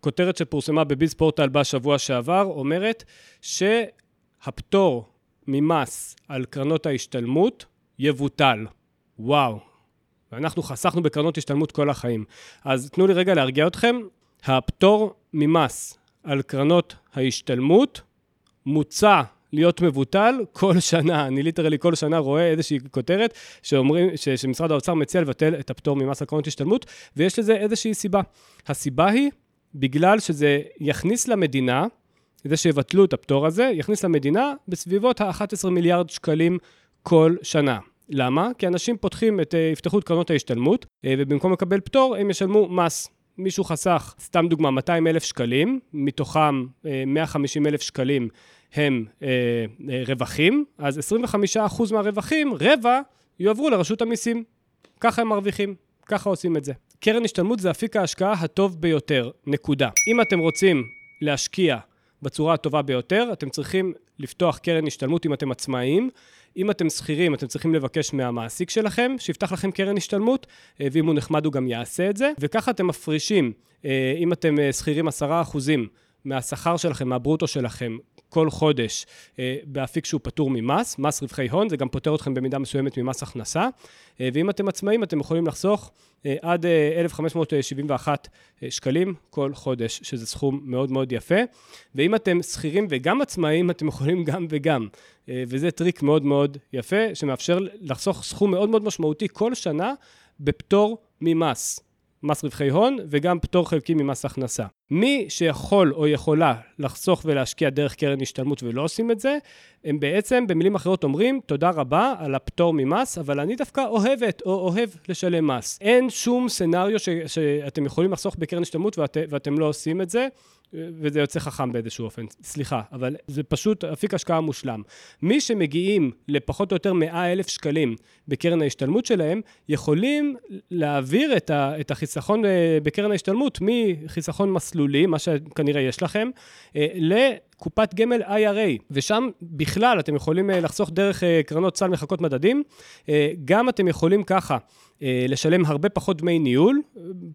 הכותרת שפורסמה בביז פורטל בשבוע שעבר אומרת שהפטור ממס על קרנות ההשתלמות יבוטל. וואו. ואנחנו חסכנו בקרנות השתלמות כל החיים. אז תנו לי רגע להרגיע אתכם, הפטור ממס על קרנות ההשתלמות מוצע להיות מבוטל כל שנה. אני ליטרלי כל שנה רואה איזושהי כותרת שאומרים, ש, שמשרד האוצר מציע לבטל את הפטור ממס על קרנות השתלמות, ויש לזה איזושהי סיבה. הסיבה היא בגלל שזה יכניס למדינה, זה שיבטלו את הפטור הזה, יכניס למדינה בסביבות ה-11 מיליארד שקלים כל שנה. למה? כי אנשים פותחים את, אה, יפתחו את קרנות ההשתלמות, אה, ובמקום לקבל פטור, הם ישלמו מס. מישהו חסך, סתם דוגמה, 200 אלף שקלים, מתוכם 150 אה, אלף שקלים הם רווחים, אז 25% מהרווחים, רבע, יועברו לרשות המיסים. ככה הם מרוויחים, ככה עושים את זה. קרן השתלמות זה אפיק ההשקעה הטוב ביותר, נקודה. אם אתם רוצים להשקיע בצורה הטובה ביותר, אתם צריכים לפתוח קרן השתלמות אם אתם עצמאיים. אם אתם שכירים, אתם צריכים לבקש מהמעסיק שלכם, שיפתח לכם קרן השתלמות, אה, ואם הוא נחמד הוא גם יעשה את זה, וככה אתם מפרישים, אה, אם אתם אה, שכירים 10% מהשכר שלכם, מהברוטו שלכם, כל חודש אה, באפיק שהוא פטור ממס, מס רווחי הון, זה גם פוטר אתכם במידה מסוימת ממס הכנסה. אה, ואם אתם עצמאים, אתם יכולים לחסוך אה, עד 1,571 שקלים כל חודש, שזה סכום מאוד מאוד יפה. ואם אתם שכירים וגם עצמאים, אתם יכולים גם וגם. וזה טריק מאוד מאוד יפה, שמאפשר לחסוך סכום מאוד מאוד משמעותי כל שנה בפטור ממס. מס רווחי הון וגם פטור חלקי ממס הכנסה. מי שיכול או יכולה לחסוך ולהשקיע דרך קרן השתלמות ולא עושים את זה, הם בעצם במילים אחרות אומרים תודה רבה על הפטור ממס, אבל אני דווקא אוהבת או אוהב לשלם מס. אין שום סנאריו ש, שאתם יכולים לחסוך בקרן השתלמות ואת, ואתם לא עושים את זה. וזה יוצא חכם באיזשהו אופן, סליחה, אבל זה פשוט אפיק השקעה מושלם. מי שמגיעים לפחות או יותר 100 אלף שקלים בקרן ההשתלמות שלהם, יכולים להעביר את, ה, את החיסכון אה, בקרן ההשתלמות מחיסכון מסלולי, מה שכנראה יש לכם, אה, לקופת גמל IRA, ושם בכלל אתם יכולים אה, לחסוך דרך קרנות סל מחקות מדדים, גם אתם יכולים ככה. אה, לשלם הרבה פחות דמי ניהול,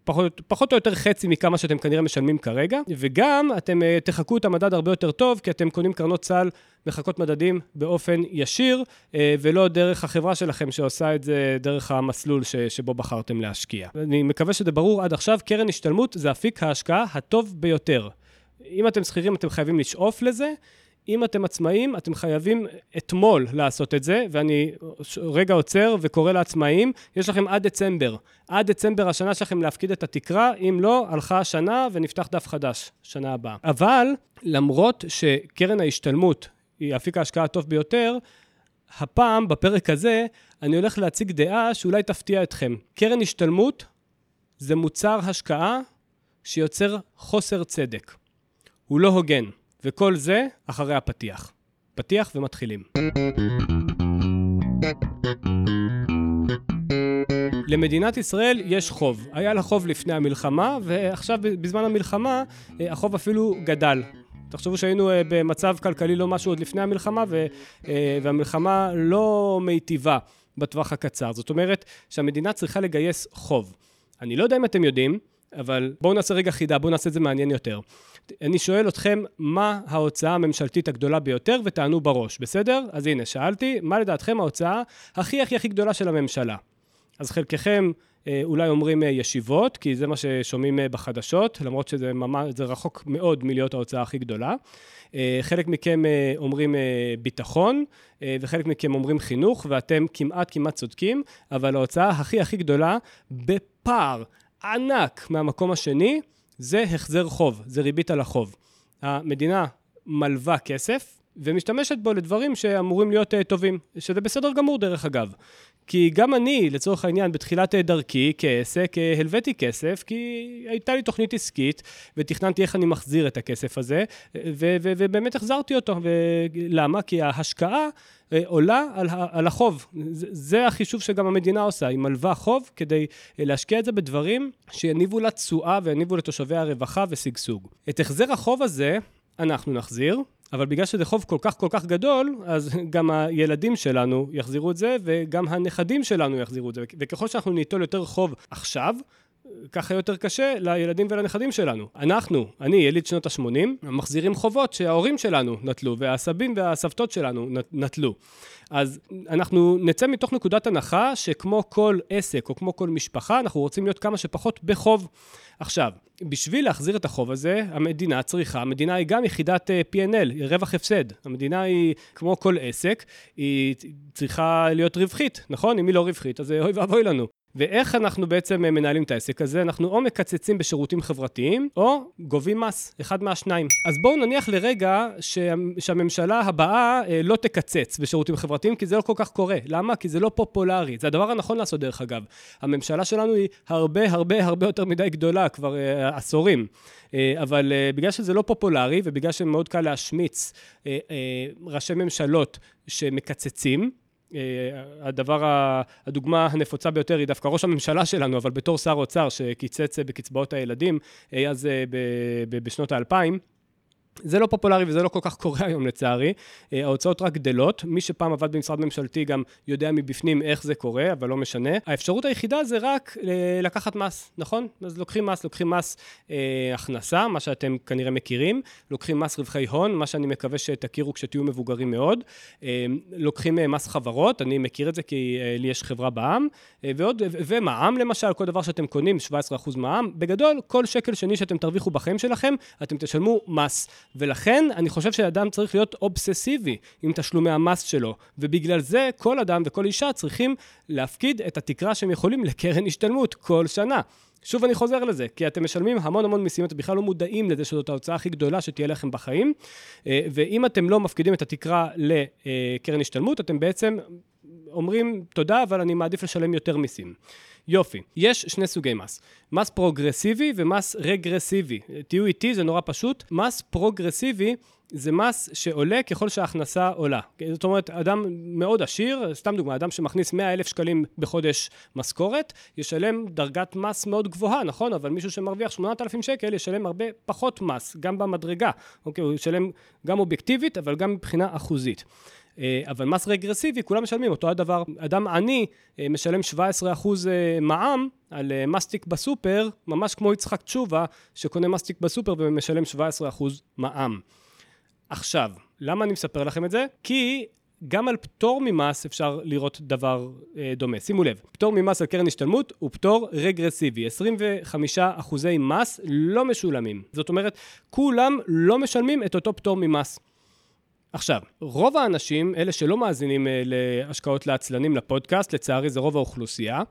פחות, פחות או יותר חצי מכמה שאתם כנראה משלמים כרגע, וגם אתם אה, תחקו את המדד הרבה יותר טוב, כי אתם קונים קרנות סל מחקות מדדים באופן ישיר, אה, ולא דרך החברה שלכם שעושה את זה דרך המסלול ש, שבו בחרתם להשקיע. אני מקווה שזה ברור עד עכשיו, קרן השתלמות זה אפיק ההשקעה הטוב ביותר. אם אתם שכירים, אתם חייבים לשאוף לזה. אם אתם עצמאים, אתם חייבים אתמול לעשות את זה, ואני רגע עוצר וקורא לעצמאים, יש לכם עד דצמבר. עד דצמבר השנה שלכם להפקיד את התקרה, אם לא, הלכה השנה ונפתח דף חדש, שנה הבאה. אבל, למרות שקרן ההשתלמות היא אפיק ההשקעה הטוב ביותר, הפעם, בפרק הזה, אני הולך להציג דעה שאולי תפתיע אתכם. קרן השתלמות זה מוצר השקעה שיוצר חוסר צדק. הוא לא הוגן. וכל זה אחרי הפתיח. פתיח ומתחילים. למדינת ישראל יש חוב. היה לה חוב לפני המלחמה, ועכשיו בזמן המלחמה אה, החוב אפילו גדל. תחשבו שהיינו אה, במצב כלכלי לא משהו עוד לפני המלחמה, אה, והמלחמה לא מיטיבה בטווח הקצר. זאת אומרת שהמדינה צריכה לגייס חוב. אני לא יודע אם אתם יודעים, אבל בואו נעשה רגע חידה, בואו נעשה את זה מעניין יותר. אני שואל אתכם, מה ההוצאה הממשלתית הגדולה ביותר, ותענו בראש, בסדר? אז הנה, שאלתי, מה לדעתכם ההוצאה הכי הכי הכי גדולה של הממשלה? אז חלקכם אה, אולי אומרים אה, ישיבות, כי זה מה ששומעים אה, בחדשות, למרות שזה ממש, רחוק מאוד מלהיות ההוצאה הכי גדולה. חלק מכם אומרים ביטחון, וחלק מכם אומרים חינוך, ואתם כמעט כמעט צודקים, אבל ההוצאה הכי הכי גדולה בפער ענק מהמקום השני, זה החזר חוב, זה ריבית על החוב. המדינה מלווה כסף ומשתמשת בו לדברים שאמורים להיות uh, טובים, שזה בסדר גמור דרך אגב. כי גם אני, לצורך העניין, בתחילת דרכי כעסק, uh, הלוויתי כסף, כי הייתה לי תוכנית עסקית, ותכננתי איך אני מחזיר את הכסף הזה, ו- ו- ובאמת החזרתי אותו. ולמה? כי ההשקעה אה, עולה על, על החוב. זה, זה החישוב שגם המדינה עושה, היא מלווה חוב כדי אה, להשקיע את זה בדברים שיניבו לה תשואה ויניבו לתושבי הרווחה ושגשוג. את החזר החוב הזה אנחנו נחזיר, אבל בגלל שזה חוב כל כך כל כך גדול, אז גם הילדים שלנו יחזירו את זה, וגם הנכדים שלנו יחזירו את זה. וככל שאנחנו ניטול יותר חוב עכשיו, ככה יותר קשה לילדים ולנכדים שלנו. אנחנו, אני, יליד שנות ה-80, מחזירים חובות שההורים שלנו נטלו, והסבים והסבתות שלנו נטלו. אז אנחנו נצא מתוך נקודת הנחה שכמו כל עסק או כמו כל משפחה, אנחנו רוצים להיות כמה שפחות בחוב. עכשיו, בשביל להחזיר את החוב הזה, המדינה צריכה, המדינה היא גם יחידת אה, P&L, היא רווח הפסד. המדינה היא, כמו כל עסק, היא צריכה להיות רווחית, נכון? אם היא לא רווחית, אז אוי ואבוי לנו. ואיך אנחנו בעצם אה, מנהלים את העסק הזה? אנחנו או מקצצים בשירותים חברתיים, או גובים מס, אחד מהשניים. אז בואו נניח לרגע שה, שהממשלה הבאה אה, לא תקצץ בשירותים חברתיים, כי זה לא כל כך קורה. למה? כי זה לא פופולרי. זה הדבר הנכון לעשות דרך אגב. הממשלה שלנו היא הרבה הרבה הרבה יותר מדי גדולה, כבר אה, עשורים. אה, אבל אה, בגלל שזה לא פופולרי, ובגלל שמאוד קל להשמיץ אה, אה, ראשי ממשלות שמקצצים, הדבר, הדוגמה הנפוצה ביותר היא דווקא ראש הממשלה שלנו, אבל בתור שר אוצר שקיצץ בקצבאות הילדים, אז אה, בשנות האלפיים, זה לא פופולרי וזה לא כל כך קורה היום לצערי. אה, ההוצאות רק גדלות. מי שפעם עבד במשרד ממשלתי גם יודע מבפנים איך זה קורה, אבל לא משנה. האפשרות היחידה זה רק אה, לקחת מס, נכון? אז לוקחים מס, לוקחים מס אה, הכנסה, מה שאתם כנראה מכירים, לוקחים מס רווחי הון, מה שאני מקווה שתכירו כשתהיו מבוגרים מאוד. אה, לוקחים אה, מס חברות, אני מכיר את זה כי אה, לי יש חברה בע"מ, אה, ועוד, ומע"מ למשל, כל דבר שאתם קונים, 17% מע"מ. בגדול, כל שקל שני שאתם תרוויחו בחיים שלכם, אתם תשלמו מס. ולכן אני חושב שאדם צריך להיות אובססיבי עם תשלומי המס שלו, ובגלל זה כל אדם וכל אישה צריכים להפקיד את התקרה שהם יכולים לקרן השתלמות כל שנה. שוב אני חוזר לזה, כי אתם משלמים המון המון מיסים, אתם בכלל לא מודעים לזה שזאת ההוצאה הכי גדולה שתהיה לכם בחיים, אה, ואם אתם לא מפקידים את התקרה לקרן השתלמות, אתם בעצם אומרים תודה, אבל אני מעדיף לשלם יותר מיסים. יופי, יש שני סוגי מס, מס פרוגרסיבי ומס רגרסיבי. תהיו איתי, זה נורא פשוט. מס פרוגרסיבי זה מס שעולה ככל שההכנסה עולה. זאת אומרת, אדם מאוד עשיר, סתם דוגמה, אדם שמכניס 100 אלף שקלים בחודש משכורת, ישלם דרגת מס מאוד גבוהה, נכון? אבל מישהו שמרוויח 8,000 שקל ישלם הרבה פחות מס, גם במדרגה. אוקיי, הוא ישלם גם אובייקטיבית, אבל גם מבחינה אחוזית. אה, אבל מס רגרסיבי, כולם משלמים אותו הדבר. אדם עני אה, משלם 17% אה, מע"מ על מסטיק בסופר, ממש כמו יצחק תשובה, שקונה מסטיק בסופר ומשלם 17% מע"מ. עכשיו, למה אני מספר לכם את זה? כי גם על פטור ממס אפשר לראות דבר דומה. שימו לב, פטור ממס על קרן השתלמות הוא פטור רגרסיבי. 25 אחוזי מס לא משולמים. זאת אומרת, כולם לא משלמים את אותו פטור ממס. עכשיו, רוב האנשים, אלה שלא מאזינים אה, להשקעות לעצלנים לפודקאסט, לצערי זה רוב האוכלוסייה,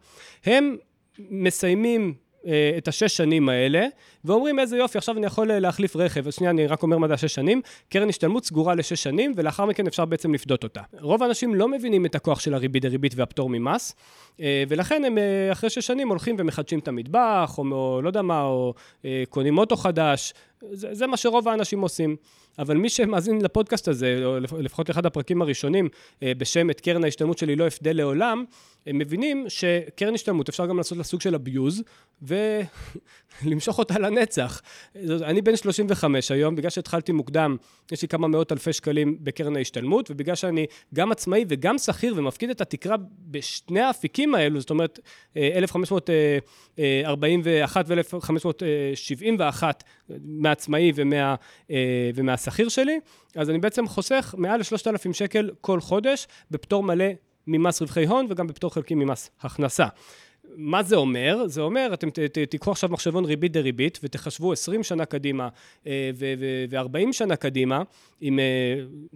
הם מסיימים אה, את השש שנים האלה, ואומרים איזה יופי, עכשיו אני יכול אה, להחליף רכב. אז שנייה, אני רק אומר מה זה השש שנים. קרן השתלמות סגורה לשש שנים, ולאחר מכן אפשר בעצם לפדות אותה. רוב האנשים לא מבינים את הכוח של הריבית דריבית והפטור ממס, ולכן הם אחרי שש שנים הולכים ומחדשים את המטבח, או לא יודע מה, או קונים אוטו חדש. זה, זה מה שרוב האנשים עושים. אבל מי שמאזין לפודקאסט הזה, או לפחות לאחד הפרקים הראשונים, אה, בשם את קרן ההשתלמות שלי לא אפדה לעולם, הם מבינים שקרן השתלמות אפשר גם לעשות לה סוג של abuse, ולמשוך אותה לנצח. אני בן 35 היום, בגלל שהתחלתי מוקדם, יש לי כמה מאות אלפי שקלים בקרן ההשתלמות, ובגלל שאני גם עצמאי וגם שכיר ומפקיד את התקרה בשני האפיקים האלו, זאת אומרת, 1541 ו-1571 מעצמאי ומה, ומהשכיר שלי, אז אני בעצם חוסך מעל ל-3,000 שקל כל חודש בפטור מלא ממס רווחי הון וגם בפטור חלקי ממס הכנסה. מה זה אומר? זה אומר, אתם תיקחו עכשיו מחשבון ריבית דריבית ותחשבו 20 שנה קדימה אה, ו-40 שנה קדימה, עם אה,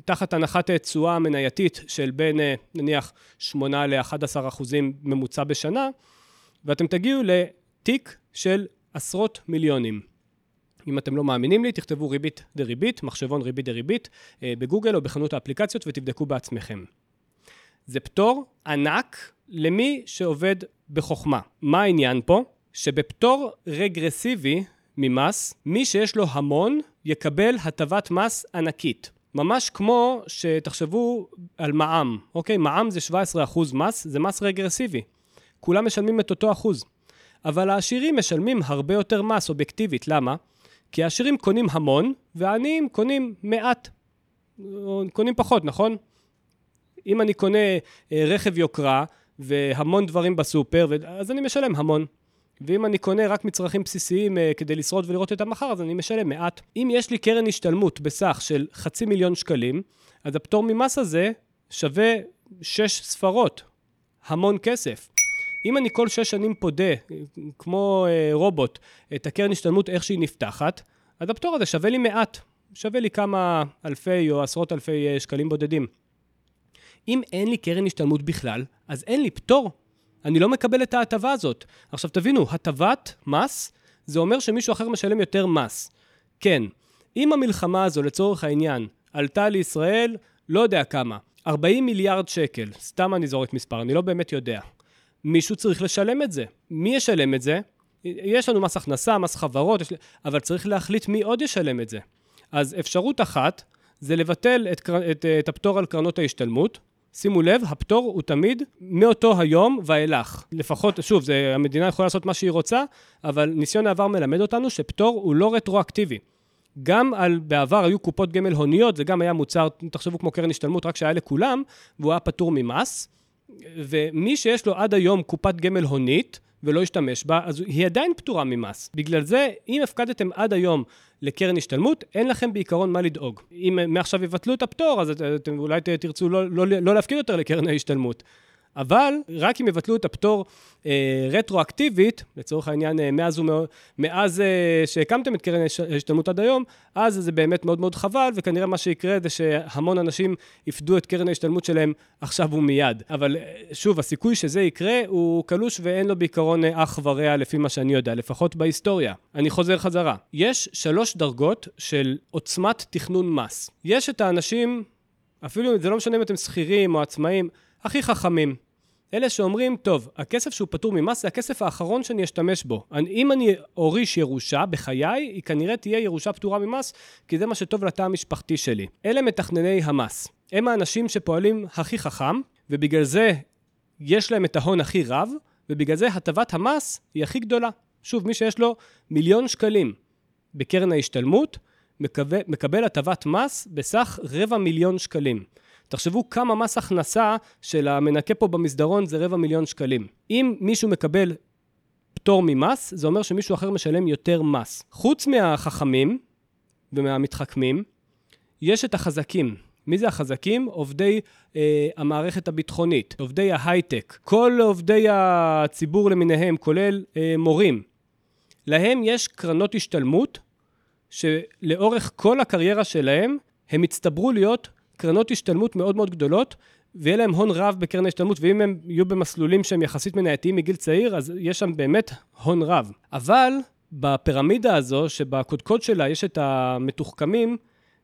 תחת הנחת תשואה מנייתית של בין אה, נניח 8 ל-11 אחוזים ממוצע בשנה, ואתם תגיעו לתיק של עשרות מיליונים. אם אתם לא מאמינים לי, תכתבו ריבית דריבית, מחשבון ריבית דריבית, בגוגל או בחנות האפליקציות ותבדקו בעצמכם. זה פטור ענק למי שעובד בחוכמה. מה העניין פה? שבפטור רגרסיבי ממס, מי שיש לו המון יקבל הטבת מס ענקית. ממש כמו שתחשבו על מע"מ, אוקיי? מע"מ זה 17% מס, זה מס רגרסיבי. כולם משלמים את אותו אחוז. אבל העשירים משלמים הרבה יותר מס אובייקטיבית, למה? כי העשירים קונים המון, והעניים קונים מעט. קונים פחות, נכון? אם אני קונה אה, רכב יוקרה והמון דברים בסופר, אז אני משלם המון. ואם אני קונה רק מצרכים בסיסיים uh, כדי לשרוד ולראות את המחר, אז אני משלם מעט. אם יש לי קרן השתלמות בסך של חצי מיליון שקלים, אז הפטור ממס הזה שווה שש ספרות. המון כסף. אם אני כל שש שנים פודה, כמו uh, רובוט, את הקרן השתלמות איך שהיא נפתחת, אז הפטור הזה שווה לי מעט. שווה לי כמה אלפי או עשרות אלפי uh, שקלים בודדים. אם אין לי קרן השתלמות בכלל, אז אין לי פטור. אני לא מקבל את ההטבה הזאת. עכשיו תבינו, הטבת מס, זה אומר שמישהו אחר משלם יותר מס. כן, אם המלחמה הזו, לצורך העניין, עלתה לישראל, לא יודע כמה, 40 מיליארד שקל, סתם אני זורק מספר, אני לא באמת יודע. מישהו צריך לשלם את זה. מי ישלם את זה? יש לנו מס הכנסה, מס חברות, יש... אבל צריך להחליט מי עוד ישלם את זה. אז אפשרות אחת זה לבטל את, את, את הפטור על קרנות ההשתלמות, שימו לב, הפטור הוא תמיד מאותו היום ואילך. לפחות, שוב, זה, המדינה יכולה לעשות מה שהיא רוצה, אבל ניסיון העבר מלמד אותנו שפטור הוא לא רטרואקטיבי. גם על, בעבר היו קופות גמל הוניות, זה גם היה מוצר, תחשבו כמו קרן השתלמות, רק שהיה לכולם, והוא היה פטור ממס. ומי שיש לו עד היום קופת גמל הונית, ולא השתמש בה, אז היא עדיין פטורה ממס. בגלל זה, אם הפקדתם עד היום לקרן השתלמות, אין לכם בעיקרון מה לדאוג. אם מעכשיו יבטלו את הפטור, אז אתם אולי תרצו לא, לא, לא להפקיד יותר לקרן ההשתלמות. אבל רק אם יבטלו את הפטור אה, רטרואקטיבית, לצורך העניין אה, מאז, ומא, מאז אה, שהקמתם את קרן ההשתלמות עד היום, אז זה באמת מאוד מאוד חבל, וכנראה מה שיקרה זה שהמון אנשים יפדו את קרן ההשתלמות שלהם עכשיו ומיד. אבל אה, שוב, הסיכוי שזה יקרה הוא קלוש ואין לו בעיקרון אה, אח ורע לפי מה שאני יודע, לפחות בהיסטוריה. אני חוזר חזרה. יש שלוש דרגות של עוצמת תכנון מס. יש את האנשים, אפילו זה לא משנה אם אתם שכירים או עצמאים, הכי חכמים. אלה שאומרים, טוב, הכסף שהוא פטור ממס זה הכסף האחרון שאני אשתמש בו. אני, אם אני אוריש ירושה בחיי, היא כנראה תהיה ירושה פטורה ממס, כי זה מה שטוב לתא המשפחתי שלי. אלה מתכנני המס. הם האנשים שפועלים הכי חכם, ובגלל זה יש להם את ההון הכי רב, ובגלל זה הטבת המס היא הכי גדולה. שוב, מי שיש לו מיליון שקלים בקרן ההשתלמות, מקבל, הטבת מס בסך רבע מיליון שקלים. תחשבו כמה מס הכנסה של המנקה פה במסדרון זה רבע מיליון שקלים. אם מישהו מקבל פטור ממס, זה אומר שמישהו אחר משלם יותר מס. חוץ מהחכמים ומהמתחכמים, יש את החזקים. מי זה החזקים? עובדי אה, המערכת הביטחונית, עובדי ההייטק, כל עובדי הציבור למיניהם, כולל אה, מורים. להם יש קרנות השתלמות שלאורך כל הקריירה שלהם הם הצטברו להיות קרנות השתלמות מאוד מאוד גדולות, ויהיה להם הון רב בקרן ההשתלמות, ואם הם יהיו במסלולים שהם יחסית מנייתיים מגיל צעיר, אז יש שם באמת הון רב. אבל בפירמידה הזו, שבקודקוד שלה יש את המתוחכמים,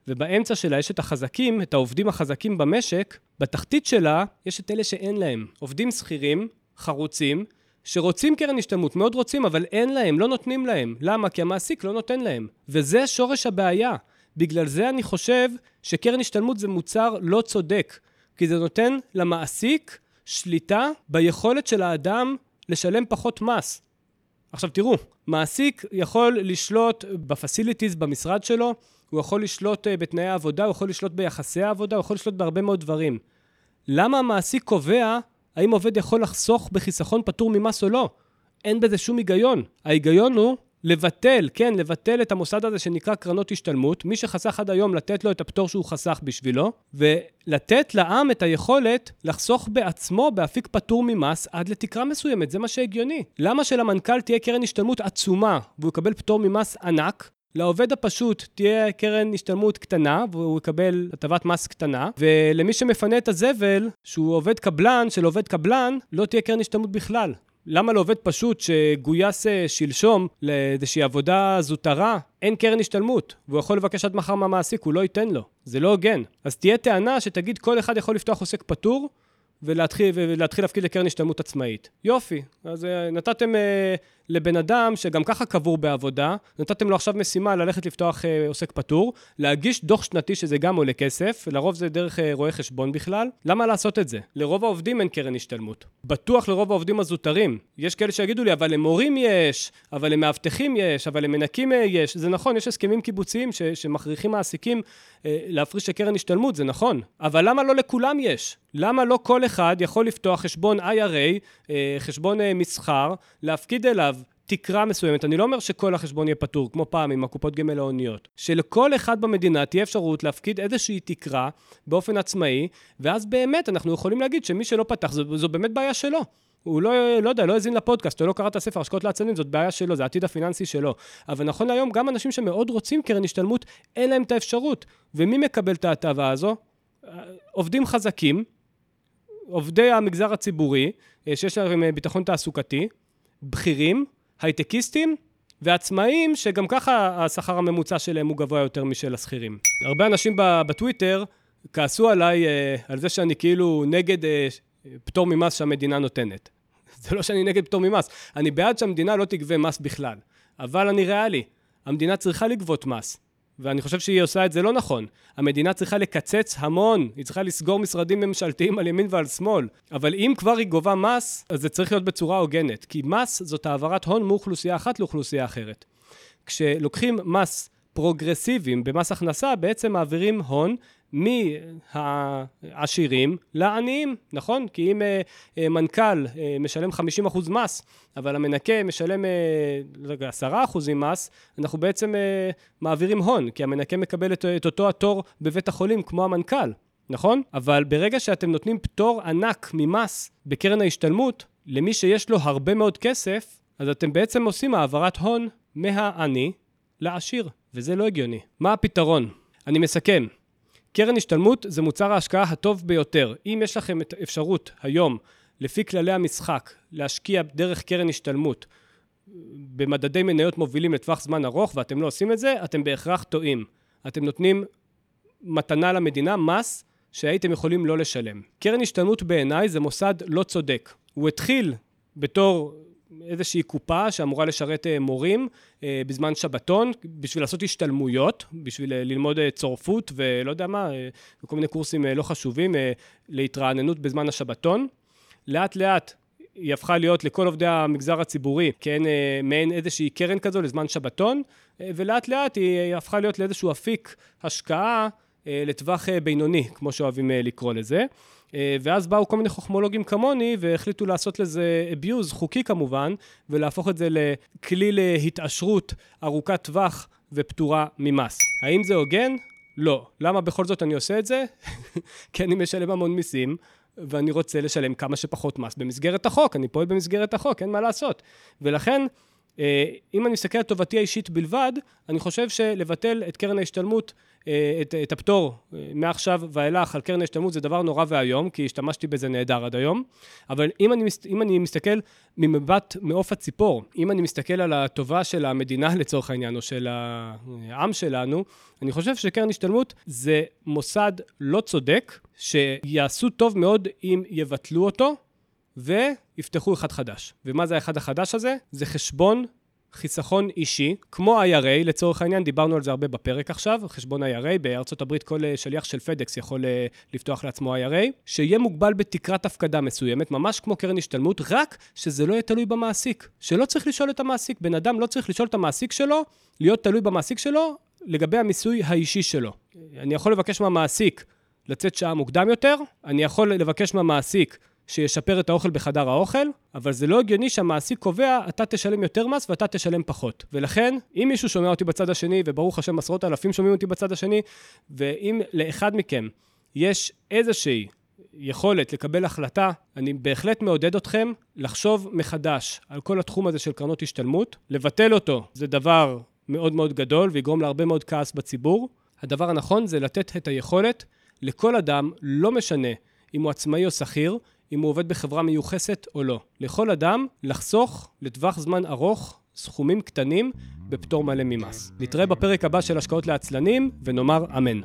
ובאמצע שלה יש את החזקים, את העובדים החזקים במשק, בתחתית שלה יש את אלה שאין להם. עובדים שכירים, חרוצים, שרוצים קרן השתלמות, מאוד רוצים, אבל אין להם, לא נותנים להם. למה? כי המעסיק לא נותן להם. וזה שורש הבעיה. בגלל זה אני חושב שקרן השתלמות זה מוצר לא צודק, כי זה נותן למעסיק שליטה ביכולת של האדם לשלם פחות מס. עכשיו תראו, מעסיק יכול לשלוט ב facilities במשרד שלו, הוא יכול לשלוט אה, בתנאי העבודה, הוא יכול לשלוט ביחסי העבודה, הוא יכול לשלוט בהרבה מאוד דברים. למה המעסיק קובע האם עובד יכול לחסוך בחיסכון פטור ממס או לא? אין בזה שום היגיון. ההיגיון הוא לבטל, כן, לבטל את המוסד הזה שנקרא קרנות השתלמות, מי שחסך עד היום, לתת לו את הפטור שהוא חסך בשבילו, ולתת לעם את היכולת לחסוך בעצמו באפיק פטור ממס עד לתקרה מסוימת, זה מה שהגיוני. למה שלמנכ"ל תהיה קרן השתלמות עצומה והוא יקבל פטור ממס ענק, לעובד הפשוט תהיה קרן השתלמות קטנה, והוא יקבל הטבת מס קטנה, ולמי שמפנה את הזבל, שהוא עובד קבלן של עובד קבלן, לא תהיה קרן השתלמות בכלל. למה לעובד פשוט שגויס אה, שלשום לאיזושהי עבודה זוטרה, אין קרן השתלמות, והוא יכול לבקש עד מחר מהמעסיק, הוא לא ייתן לו. זה לא הוגן. אז תהיה טענה שתגיד כל אחד יכול לפתוח עוסק פטור, ולהתחיל, ולהתחיל להפקיד לקרן השתלמות עצמאית. יופי. אז אה, נתתם אה, לבן אדם שגם ככה קבור בעבודה, נתתם לו עכשיו משימה ללכת לפתוח אה, עוסק פטור, להגיש דוח שנתי שזה גם עולה כסף, לרוב זה דרך אה, רואה חשבון בכלל. למה לעשות את זה? לרוב העובדים אין קרן השתלמות. בטוח לרוב העובדים הזוטרים. יש כאלה שיגידו לי, אבל למורים יש, אבל למאבטחים יש, אבל למנקים אה, יש. זה נכון, יש הסכמים קיבוציים ש- שמכריחים מעסיקים אה, להפריש לקרן השתלמות, זה נכון. אבל למה לא לכולם יש? למה לא כל אחד יכול לפתוח חשבון IRA, אה, חשבון אה, מסחר, להפקיד אליו תקרה מסוימת, אני לא אומר שכל החשבון יהיה פטור, כמו פעם עם הקופות גמל ההוניות, שלכל אחד במדינה תהיה אפשרות להפקיד איזושהי תקרה באופן עצמאי, ואז באמת אנחנו יכולים להגיד שמי שלא פתח, זו, זו באמת בעיה שלו. הוא לא, לא יודע, לא האזין לפודקאסט, או לא קרא את הספר השקעות לעצמאים, זאת בעיה שלו, זה העתיד הפיננסי שלו. אבל נכון להיום, גם אנשים שמאוד רוצים קרן השתלמות, אין להם את האפשרות. ומי מקבל את ההטבה הזו? עובדים חזקים, עובדי המגזר הציבורי, אה, שיש להם אה, ביטחון תעסוקתי, בכירים, הייטקיסטים ועצמאים, שגם ככה השכר הממוצע שלהם הוא גבוה יותר משל השכירים. הרבה אנשים בטוויטר כעסו עליי אה, על זה שאני כאילו נגד פטור ממס שהמדינה נותנת. זה לא שאני נגד פטור ממס, אני בעד שהמדינה לא תגבה מס בכלל. אבל אני ריאלי, המדינה צריכה לגבות מס. ואני חושב שהיא עושה את זה לא נכון. המדינה צריכה לקצץ המון, היא צריכה לסגור משרדים ממשלתיים על ימין ועל שמאל. אבל אם כבר היא גובה מס, אז זה צריך להיות בצורה הוגנת. כי מס זאת העברת הון מאוכלוסייה אחת לאוכלוסייה אחרת. כשלוקחים מס פרוגרסיביים במס הכנסה, בעצם מעבירים הון מהעשירים לעניים, נכון? כי אם אה, אה, מנכ"ל אה, משלם 50% מס, אבל המנקה משלם לא יודע, 10% מס, אנחנו בעצם מעבירים הון, כי המנקה מקבל את, את אותו התור בבית החולים כמו המנכ"ל, נכון? אבל ברגע שאתם נותנים פטור ענק ממס בקרן ההשתלמות, למי שיש לו הרבה מאוד כסף, אז אתם בעצם עושים העברת הון מהעני לעשיר, וזה לא הגיוני. מה הפתרון? אני מסכם. קרן השתלמות זה מוצר ההשקעה הטוב ביותר. אם יש לכם את האפשרות היום, לפי כללי המשחק, להשקיע דרך קרן השתלמות במדדי מניות מובילים לטווח זמן ארוך ואתם לא עושים את זה, אתם בהכרח טועים. אתם נותנים מתנה למדינה, מס, שהייתם יכולים לא לשלם. קרן השתלמות בעיניי זה מוסד לא צודק. הוא התחיל בתור איזושהי קופה שאמורה לשרת אה, מורים אה, בזמן שבתון, בשביל לעשות השתלמויות, בשביל אה, ללמוד צורפות ולא יודע מה, וכל מיני קורסים לא חשובים להתרעננות בזמן השבתון. לאט לאט היא הפכה להיות לכל עובדי המגזר הציבורי, כן, מעין איזושהי קרן כזו לזמן שבתון, ולאט לאט היא הפכה להיות לאיזשהו אפיק השקעה לטווח בינוני, כמו שאוהבים לקרוא לזה. אה, ואז באו כל מיני חוכמולוגים כמוני והחליטו לעשות לזה abuse, חוקי כמובן, ולהפוך את זה לכלי להתעשרות ארוכת טווח ופטורה ממס. האם זה הוגן? לא. למה בכל זאת אני עושה את זה? כי אני משלם המון מיסים. ואני רוצה לשלם כמה שפחות מס במסגרת החוק, אני פועל במסגרת החוק, אין מה לעשות. ולכן, אם אני מסתכל על טובתי האישית בלבד, אני חושב שלבטל את קרן ההשתלמות אה, את, את הפטור אה, מעכשיו ואילך על קרן ההשתלמות זה דבר נורא ואיום, כי השתמשתי בזה נהדר עד היום, אבל אם אני, אם אני מסתכל ממבט מעוף הציפור, אם אני מסתכל על הטובה של המדינה לצורך העניין, או של העם שלנו, אני חושב שקרן השתלמות זה מוסד לא צודק, שיעשו טוב מאוד אם יבטלו אותו, ויפתחו אחד חדש. ומה זה האחד החדש הזה? זה חשבון חיסכון אישי, כמו IRA, לצורך העניין, דיברנו על זה הרבה בפרק עכשיו, חשבון IRA, בארצות הברית כל אה, שליח של פדקס יכול אה, לפתוח לעצמו IRA, שיהיה מוגבל בתקרת הפקדה מסוימת, ממש כמו קרן השתלמות, רק שזה לא יהיה תלוי במעסיק. שלא צריך לשאול את המעסיק, בן אדם לא צריך לשאול את המעסיק שלו, להיות תלוי במעסיק שלו לגבי המיסוי האישי שלו. אני יכול לבקש מהמעסיק לצאת שעה מוקדם יותר, אני יכול לבקש מהמעסיק שישפר את האוכל בחדר האוכל, אבל זה לא הגיוני שהמעסיק קובע, אתה תשלם יותר מס ואתה תשלם פחות. ולכן, אם מישהו שומע אותי בצד השני, וברוך השם עשרות אלפים שומעים אותי בצד השני, ואם לאחד מכם יש איזושהי יכולת לקבל החלטה, אני בהחלט מעודד אתכם לחשוב מחדש על כל התחום הזה של קרנות השתלמות. לבטל אותו זה דבר מאוד מאוד גדול ויגרום להרבה מאוד כעס בציבור. הדבר הנכון זה לתת את היכולת לכל אדם, לא משנה אם הוא עצמאי או שכיר, אם הוא עובד בחברה מיוחסת או לא. לכל אדם לחסוך לטווח זמן ארוך סכומים קטנים בפטור מלא ממס. נתראה בפרק הבא של השקעות לעצלנים ונאמר אמן.